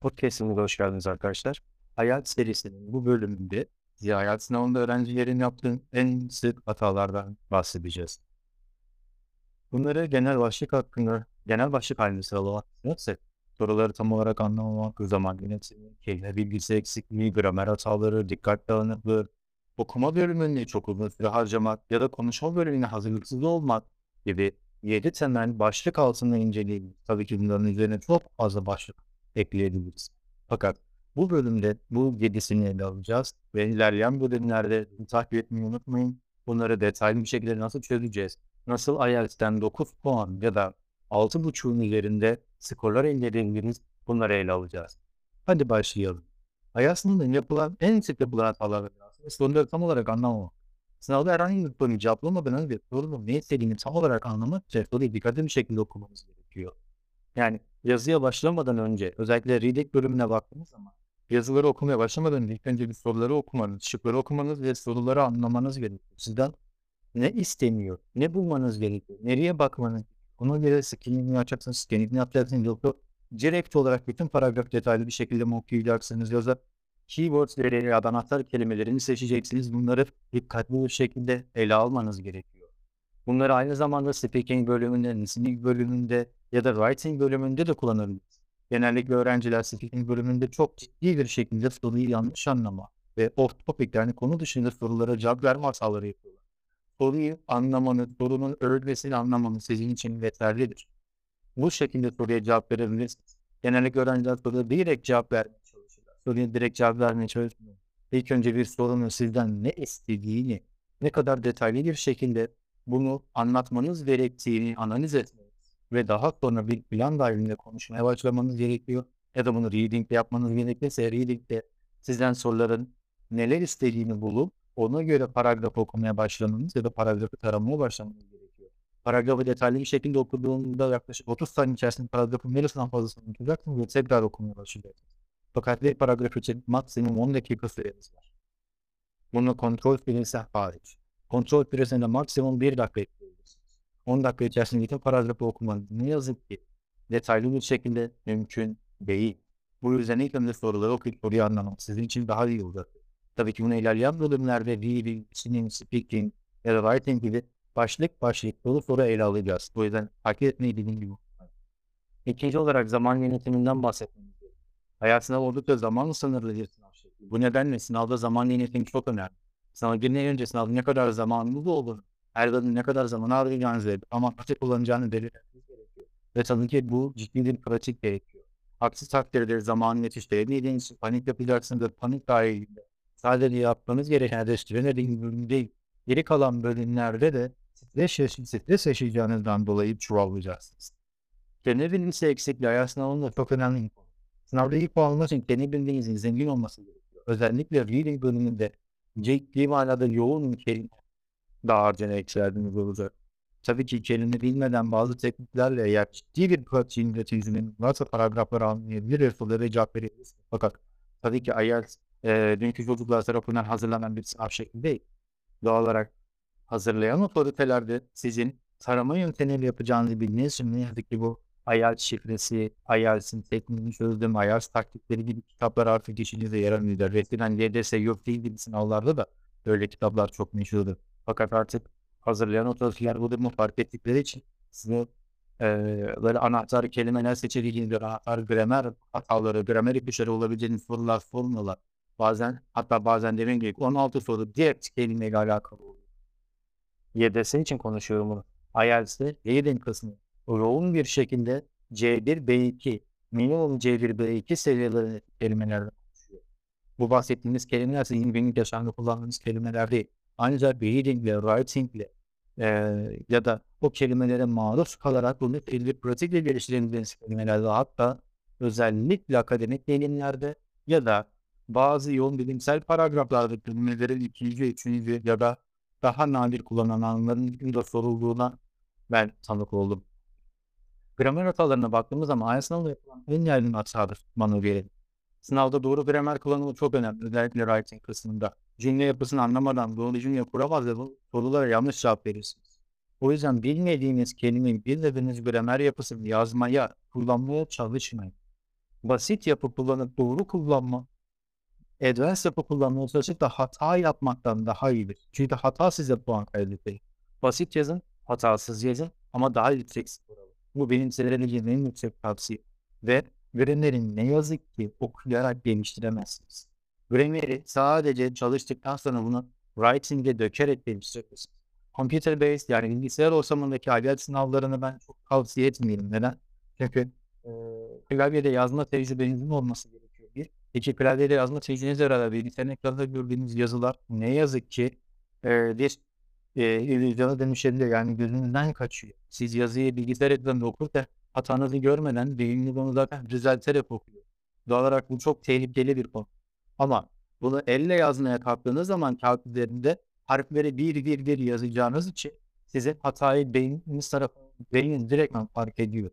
Podcast'imize hoş geldiniz arkadaşlar. Hayat serisinin bu bölümünde hayat sınavında öğrencilerin yaptığı en sık hatalardan bahsedeceğiz. Bunları genel başlık hakkında, genel başlık halinde sıralamak istersek, soruları tam olarak anlamamak, zaman yönetimi, kelime bilgisi eksikliği, gramer hataları, dikkat dağınıklığı, okuma bölümünde çok uzun süre harcamak ya da konuşma bölümüne hazırlıksız olmak gibi 7 temel başlık altında inceleyebiliriz. Tabii ki bunların üzerine çok fazla başlık ekleyebiliriz. Fakat bu bölümde bu 7'sini ele alacağız ve ilerleyen bölümlerde takip etmeyi unutmayın. Bunları detaylı bir şekilde nasıl çözeceğiz? Nasıl IELTS'ten 9 puan ya da 6.5'un üzerinde skorlar elde edebiliriz? Bunları ele alacağız. Hadi başlayalım. IELTS'ın yapılan en sık yapılan hatalardan aslında soruları tam olarak anlamamak. Sınavda herhangi bir soruyu cevaplamadan önce sorunun ne istediğini tam olarak anlamak soruyu dikkatli bir şekilde okumamız gerekiyor. Yani yazıya başlamadan önce özellikle reading bölümüne baktığınız zaman yazıları okumaya başlamadan önce ilk önce bir soruları okumanız, şıkları okumanız ve soruları anlamanız gerekiyor. Sizden ne isteniyor, ne bulmanız gerekiyor, nereye bakmanız Ona göre screening'ini açacaksınız, screening'ini yapacaksınız. Yoksa direkt olarak bütün paragraf detaylı bir şekilde mi okuyacaksınız? Yoksa keywords'leri ya da anahtar kelimelerini seçeceksiniz. Bunları dikkatli bir şekilde ele almanız gerekiyor. Bunları aynı zamanda speaking bölümünde, listening bölümünde ya da writing bölümünde de kullanabiliriz. Genellikle öğrenciler speaking bölümünde çok ciddi bir şekilde soruyu yanlış anlama ve off topic yani konu dışında sorulara cevap verme hataları yapıyorlar. Soruyu anlamanız, sorunun örgüsünü anlamanız sizin için yeterlidir. Bu şekilde soruya cevap verebilirsiniz. Genellikle öğrenciler soruya direkt cevap vermeye çalışırlar. Soruya direkt cevap vermeye çalışmıyor. İlk önce bir sorunun sizden ne istediğini, ne kadar detaylı bir şekilde bunu anlatmanız gerektiğini analiz etmeniz ve daha sonra bir plan dahilinde konuşmaya başlamanız gerekiyor. Ya da bunu reading'de yapmanız gerekirse reading'de sizden soruların neler istediğini bulup ona göre paragraf okumaya başlamanız ya da paragrafı taramaya başlamanız gerekiyor. Paragrafı detaylı bir şekilde okuduğunda yaklaşık 30 saniye içerisinde paragrafın yarısından fazlasını okuyacaksınız ve tekrar okumaya başlayacaksınız. Fakat bir paragraf için maksimum 10 dakika süreniz var. Bunu kontrol süresi hariç. Kontrol süresinde maksimum 1 dakika. 10 dakika içerisinde bütün paragrafı okumanız ne yazık ki detaylı bir şekilde mümkün değil. Bu yüzden ilk önce soruları okuyup soruyu anlamak sizin için daha iyi olacak. Tabii ki bunu ilerleyen bölümlerde reading, listening, speaking ya da writing gibi başlık başlık soru soru ele alacağız. O yüzden takip etmeyi dediğim gibi İkinci olarak zaman yönetiminden bahsetmemiz gerekiyor. Hayat sınavı oldukça zaman sınırlı bir sınav şekli. Bu nedenle sınavda zaman yönetimi çok önemli. Sınava girmeden önce sınavda ne kadar zamanınız olur, gün ne kadar zaman harcayacağınızı ama nasıl kullanacağını belirlemeniz gerekiyor. Ve tabii ki bu ciddi bir pratik gerekiyor. Aksi takdirde zaman yetiştiremediğiniz için panik yapacaksınız. Panik dahilinde sadece yapmanız gereken hedeflerine bölüm değil. Geri kalan bölümlerde de stres, yaş stres yaşayacağınızdan dolayı çuvallayacaksınız. Kendi bilimsel eksikliği hayat sınavında çok önemli bir konu. Sınavda ilk puan almak için kendi bildiğinizin zengin olması gerekiyor. Özellikle reading bölümünde ciddi manada yoğun bir kelime dağarcığına eksildiğiniz olacak. Tabii ki kelime bilmeden bazı tekniklerle eğer ciddi bir pratiğin üreticinin varsa paragrafları anlayabilir sorulara cevap verebilirsiniz. Fakat tabii ki IELTS e, dünkü çocuklar tarafından hazırlanan bir sınav şekli değil. Doğal olarak hazırlayan otoritelerde sizin tarama yöntemiyle yapacağınızı bildiğiniz için ne yazık ki bu IELTS şifresi, IELTS'in tekniğini çözdüm, IELTS taktikleri gibi kitaplar artık işinizde yer almıyor. Resmen LDS, YÖFT gibi sınavlarda da böyle kitaplar çok meşhurdur. Fakat artık hazırlayan otoriteler bu durumu fark ettikleri için size e, böyle anahtar kelimeler seçebildiğiniz anahtar gramer hataları, gramer ipuçları olabileceğiniz sorular sormuyorlar. Bazen hatta bazen dediğim gibi 16 soru direkt kelimeyle alakalı oluyor. YDS için konuşuyorum bunu. IELTS'de reading kısmı yoğun bir şekilde C1, B2, minimum C1, B2 seviyeleri kelimelerden oluşuyor. Bu bahsettiğimiz kelimeler sizin günlük yaşamda kullandığınız kelimeler değil. Ancak reading ile writing ile e, ya da o kelimelere maruz kalarak bunu bir pratikle geliştirebildiğiniz kelimelerde hatta özellikle akademik deneyimlerde ya da bazı yoğun bilimsel paragraflarda kelimelerin ikinci, üçüncü ya da daha nadir kullanılanların da sorulduğuna ben tanık oldum. Gramer hatalarına baktığımız zaman AYT sınavında yapılan en yaygın hatadır göre. Sınavda doğru gramer kullanımı çok önemli. Özellikle writing kısmında. Cümle yapısını anlamadan doğru cümle kuramaz ve bu sorulara yanlış cevap verirsiniz. O yüzden bilmediğiniz kelimeyi bilmediğiniz gramer yapısını yazmaya, kullanmaya çalışmayın. Basit yapı kullanıp doğru kullanma, advanced yapı kullanmaya çalışıp da hata yapmaktan daha iyidir. Çünkü hata size puan kaybettirir. Basit yazın, hatasız yazın ama daha yüksek skor alın. Bu benim vereceğim en yüksek tavsiye. Ve grammar'i ne yazık ki okuyarak geliştiremezsiniz. Grammar'i sadece çalıştıktan sonra bunu writing'e dökerek geliştirebilirsiniz. Computer based yani bilgisayar ortamındaki IELTS sınavlarını ben çok tavsiye etmiyorum. Neden? Çünkü e, klavyede yazma tecrübenizin olması gerekiyor. Bir. İki klavyede yazma tecrübenizle beraber bilgisayarın ekranında gördüğünüz yazılar ne yazık ki e, bir e, illüzyona dönüşebiliyor. Yani gözünüzden kaçıyor. Siz yazıyı bilgisayar ekranında okurken hatanızı görmeden beyniniz onu zaten düzelterek okuyor. Doğal olarak bu çok tehlikeli bir konu. Ama bunu elle yazmaya kalktığınız zaman kağıt üzerinde harfleri bir bir bir yazacağınız için size hatayı beyniniz tarafından beyniniz direktman fark ediyor.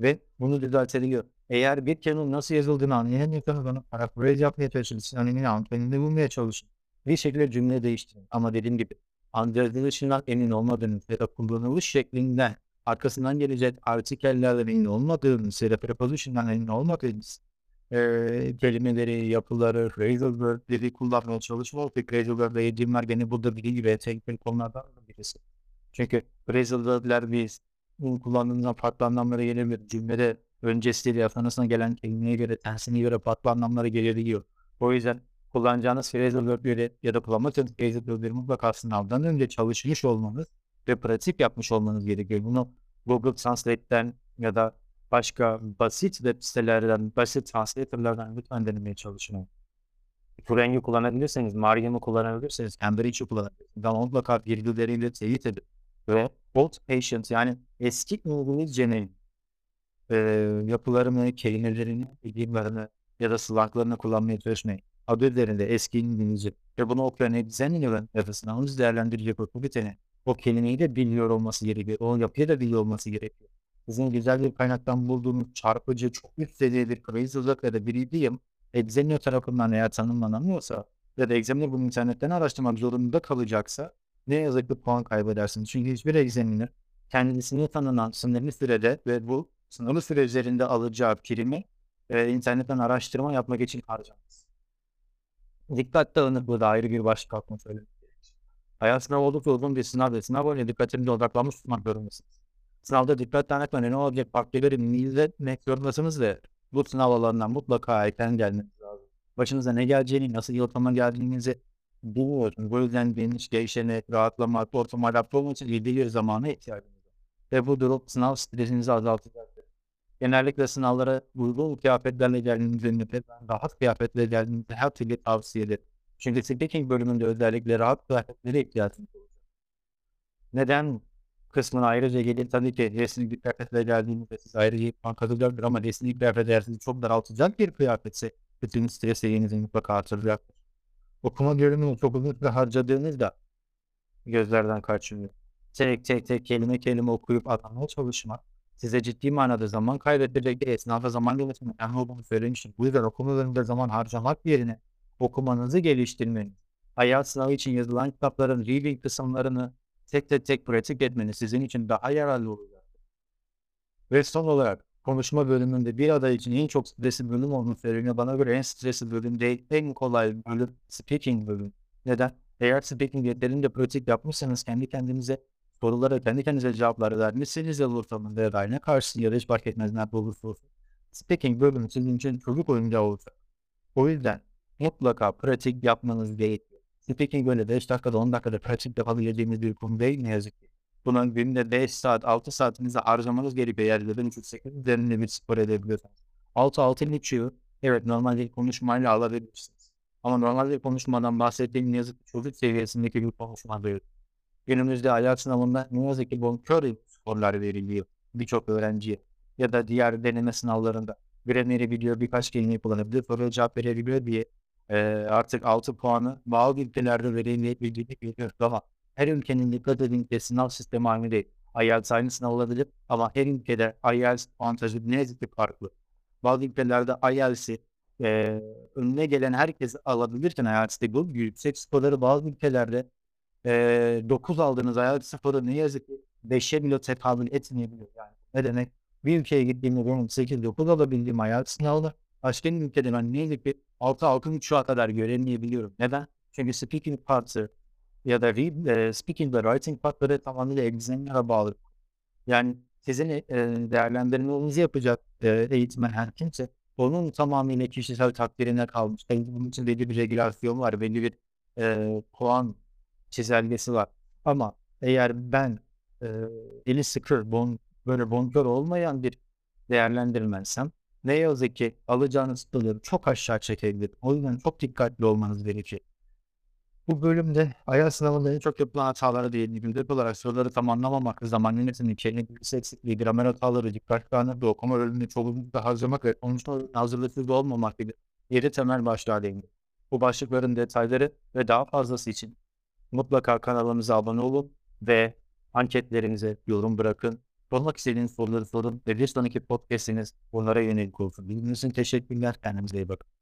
Ve bunu düzeltebiliyor. Eğer bir kelimenin nasıl yazıldığını anlayamıyorsanız onu parafraze yapmaya çalışın. Sinonimini anlamını bulmaya çalışın. Bir şekilde cümle değiştirin. Ama dediğim gibi anlaşılışından emin olmadığınız ya da kullanılış şeklinden arkasından gelecek artikellerden emin olmadığınız ya da preposition'dan emin olmadığınız e, kelimeleri, yapıları, phrasal verb'leri kullanmaya çalışmak ve phrasal verb'le yediğimler beni burada bildiği gibi teknik konulardan birisi. Çünkü phrasal verb'ler biz bunu kullandığımızda farklı anlamlara gelebilir. Cümlede öncesiyle sonrasına gelen kelimeye göre, tensine göre farklı anlamlara gelebiliyor. O yüzden kullanacağınız phrasal verb'leri ya da kullanmak için phrasal verb'leri mutlaka sınavdan önce çalışmış olmanız ve pratik yapmış olmanız gerekiyor. Bunu Google Translate'ten ya da başka basit web sitelerden, basit translator'lardan lütfen denemeye çalışın. Turing'i kullanabilirseniz, Mariam'ı kullanabilirseniz, Cambridge'i kullanabilirsiniz. Ama mutlaka virgülleriyle teyit edin. Ve old patient yani eski İngilizcenin e, yapılarını, kelimelerini, ilimlerini ya da slanglarını kullanmaya çalışmayın. Adı üzerinde eski İngilizce ve bunu okuyan egzaminer nefesini analiz değerlendirecek o biteni o kelimeyi de biliyor olması gerekiyor. O yapıyı da biliyor olması gerekiyor. Sizin güzel bir kaynaktan bulduğunuz çarpıcı, çok üst seviye bir crazy'lık ya da bir idiom Examiner tarafından eğer tanımlanamıyorsa ya da Examiner bunu internetten araştırmak zorunda kalacaksa ne yazık ki puan kaybedersiniz. Çünkü hiçbir Examiner kendisine tanınan sınırlı sürede ve bu sınırlı süre üzerinde alacağı primi e, internetten araştırma yapmak için harcamaz. Dikkat dağınıklığı da ayrı bir başlık altına söylemek gerekir. Hayat sınavı oldukça uzun bir sınav ve sınav boyunca dikkatinizi odaklanmış tutmak zorundasınız. Sınavda dikkat dağınıklığı ne olacak farklıları izletmek zorundasınız ve bu sınav alanından mutlaka erken gelmeniz lazım. Başınıza ne geleceğini, nasıl bir geldiğinizi bilmiyorsunuz. Bu yüzden bilinç gelişene, rahatlamak, ortama adapte olmak için bir zamana ihtiyacınız var. Ve bu durum sınav stresinizi azaltacaktır. Genellikle sınavlara uygun kıyafetlerle geldiğinizde ben rahat kıyafetle geldiğinizde her türlü tavsiye ederim. Çünkü speaking bölümünde özellikle rahat kıyafetlere ihtiyacınız olacak. Neden kısmına ayrıca gelir tabii ki resmi bir kıyafetle geldiğinizde siz ayrıca kazanacaktır ama resmi bir kıyafet sizi çok daraltacak bir kıyafetse bütün stres seviyenizi mutlaka artıracaktır. Okuma görünümü çok uzun süre harcadığınızda gözlerden kaçmıyor. Tek tek tek kelime kelime okuyup anlamaya çalışmak size ciddi manada zaman kaybettirecek esnafa zaman yönetimi önemli olduğunu söylemiştim. Bu yüzden okumalarında zaman harcamak yerine okumanızı geliştirmeniz, hayat sınavı için yazılan kitapların reading kısımlarını tek tek tek pratik etmeniz sizin için daha yararlı olacak. Ve son olarak konuşma bölümünde bir aday için en çok stresli bölüm olduğunu söyleniyor. Bana göre en stresli bölüm değil, en kolay bölüm speaking bölüm. Neden? Eğer speaking yeterince pratik yapmışsanız kendi kendinize sorulara kendi kendinize cevaplar vermişseniz yıl ortamında ya da aynı karşı ya da hiç fark etmez nerede olursa. Speaking bölümü sizin için çocuk oyuncağı olacak. O yüzden mutlaka pratik yapmanız gerekiyor. Speaking böyle 5 dakikada 10 dakikada pratik yapabileceğimiz bir konu değil ne yazık ki. Bunun günde 5 saat 6 saatinizi harcamanız gerekiyor eğer de 3-8 üzerinde bir spor edebiliyorsanız. 6-6 geçiyor. Evet normal bir konuşmayla alabilirsiniz. Ama normal bir konuşmadan bahsettiğim ne yazık ki çocuk seviyesindeki bir konuşma değil. Günümüzde ayak sınavında ne yazık ki bonkör skorlar veriliyor birçok öğrenciye. Ya da diğer deneme sınavlarında. Grammar'i biliyor, birkaç kelime kullanabilir, soruya cevap verebiliyor diye e, artık 6 puanı bazı ülkelerde verilebildiğini biliyoruz ama her ülkenin dikkat edin ki sınav sistemi aynı değil. IELTS aynı sınav olabilir ama her ülkede IELTS puantajı ne yazık ki farklı. Bazı ülkelerde IELTS'i e, önüne gelen herkes alabilirken IELTS'te bu yüksek skorları bazı ülkelerde e, 9 aldığınız IELTS sıfırı ne yazık ki 5'e bile tekabül etmeyebiliyor. Yani ne demek? Bir ülkeye gittiğimde bunun 8-9 alabildiğim IELTS sınavı. Başka bir ülkede ben ne yazık ki 6 6.5'a kadar göremeyebiliyorum. Neden? Çünkü speaking part'ı ya da read, eee, speaking ve writing part'ları tamamıyla egzamlara bağlı. Yani sizin, eee, değerlendirmenizi yapacak, eee, eğitmen her kimse onun tamamıyla kişisel takdirine kalmış. Tabii bunun için belli bir regülasyon var, belli bir, eee, puan çizelgesi var. Ama eğer ben, eee, eli sıkı, bon böyle bonkör olmayan bir değerlendirmensem ne yazık ki alacağınız skorları çok aşağı çekebilir. O yüzden çok dikkatli olmanız gerekir. Bu bölümde IELTS sınavında en çok yapılan hatalara değindim. Direkt olarak soruları tam zaman yönetimi, kelime bilgisi eksikliği, gramer hataları, dikkat dağınıklığı, okuma bölümünde çoğunlukla harcamak ve konuşma hazırlıksız olmamak gibi 7 temel başlığa değindim. Bu başlıkların detayları ve daha fazlası için mutlaka kanalımıza abone olun ve anketlerinize yorum bırakın. Sormak istediğiniz soruları sorun ve bir sonraki podcast'iniz bunlara yönelik olsun. Bildiğiniz için teşekkürler. Kendinize iyi bakın.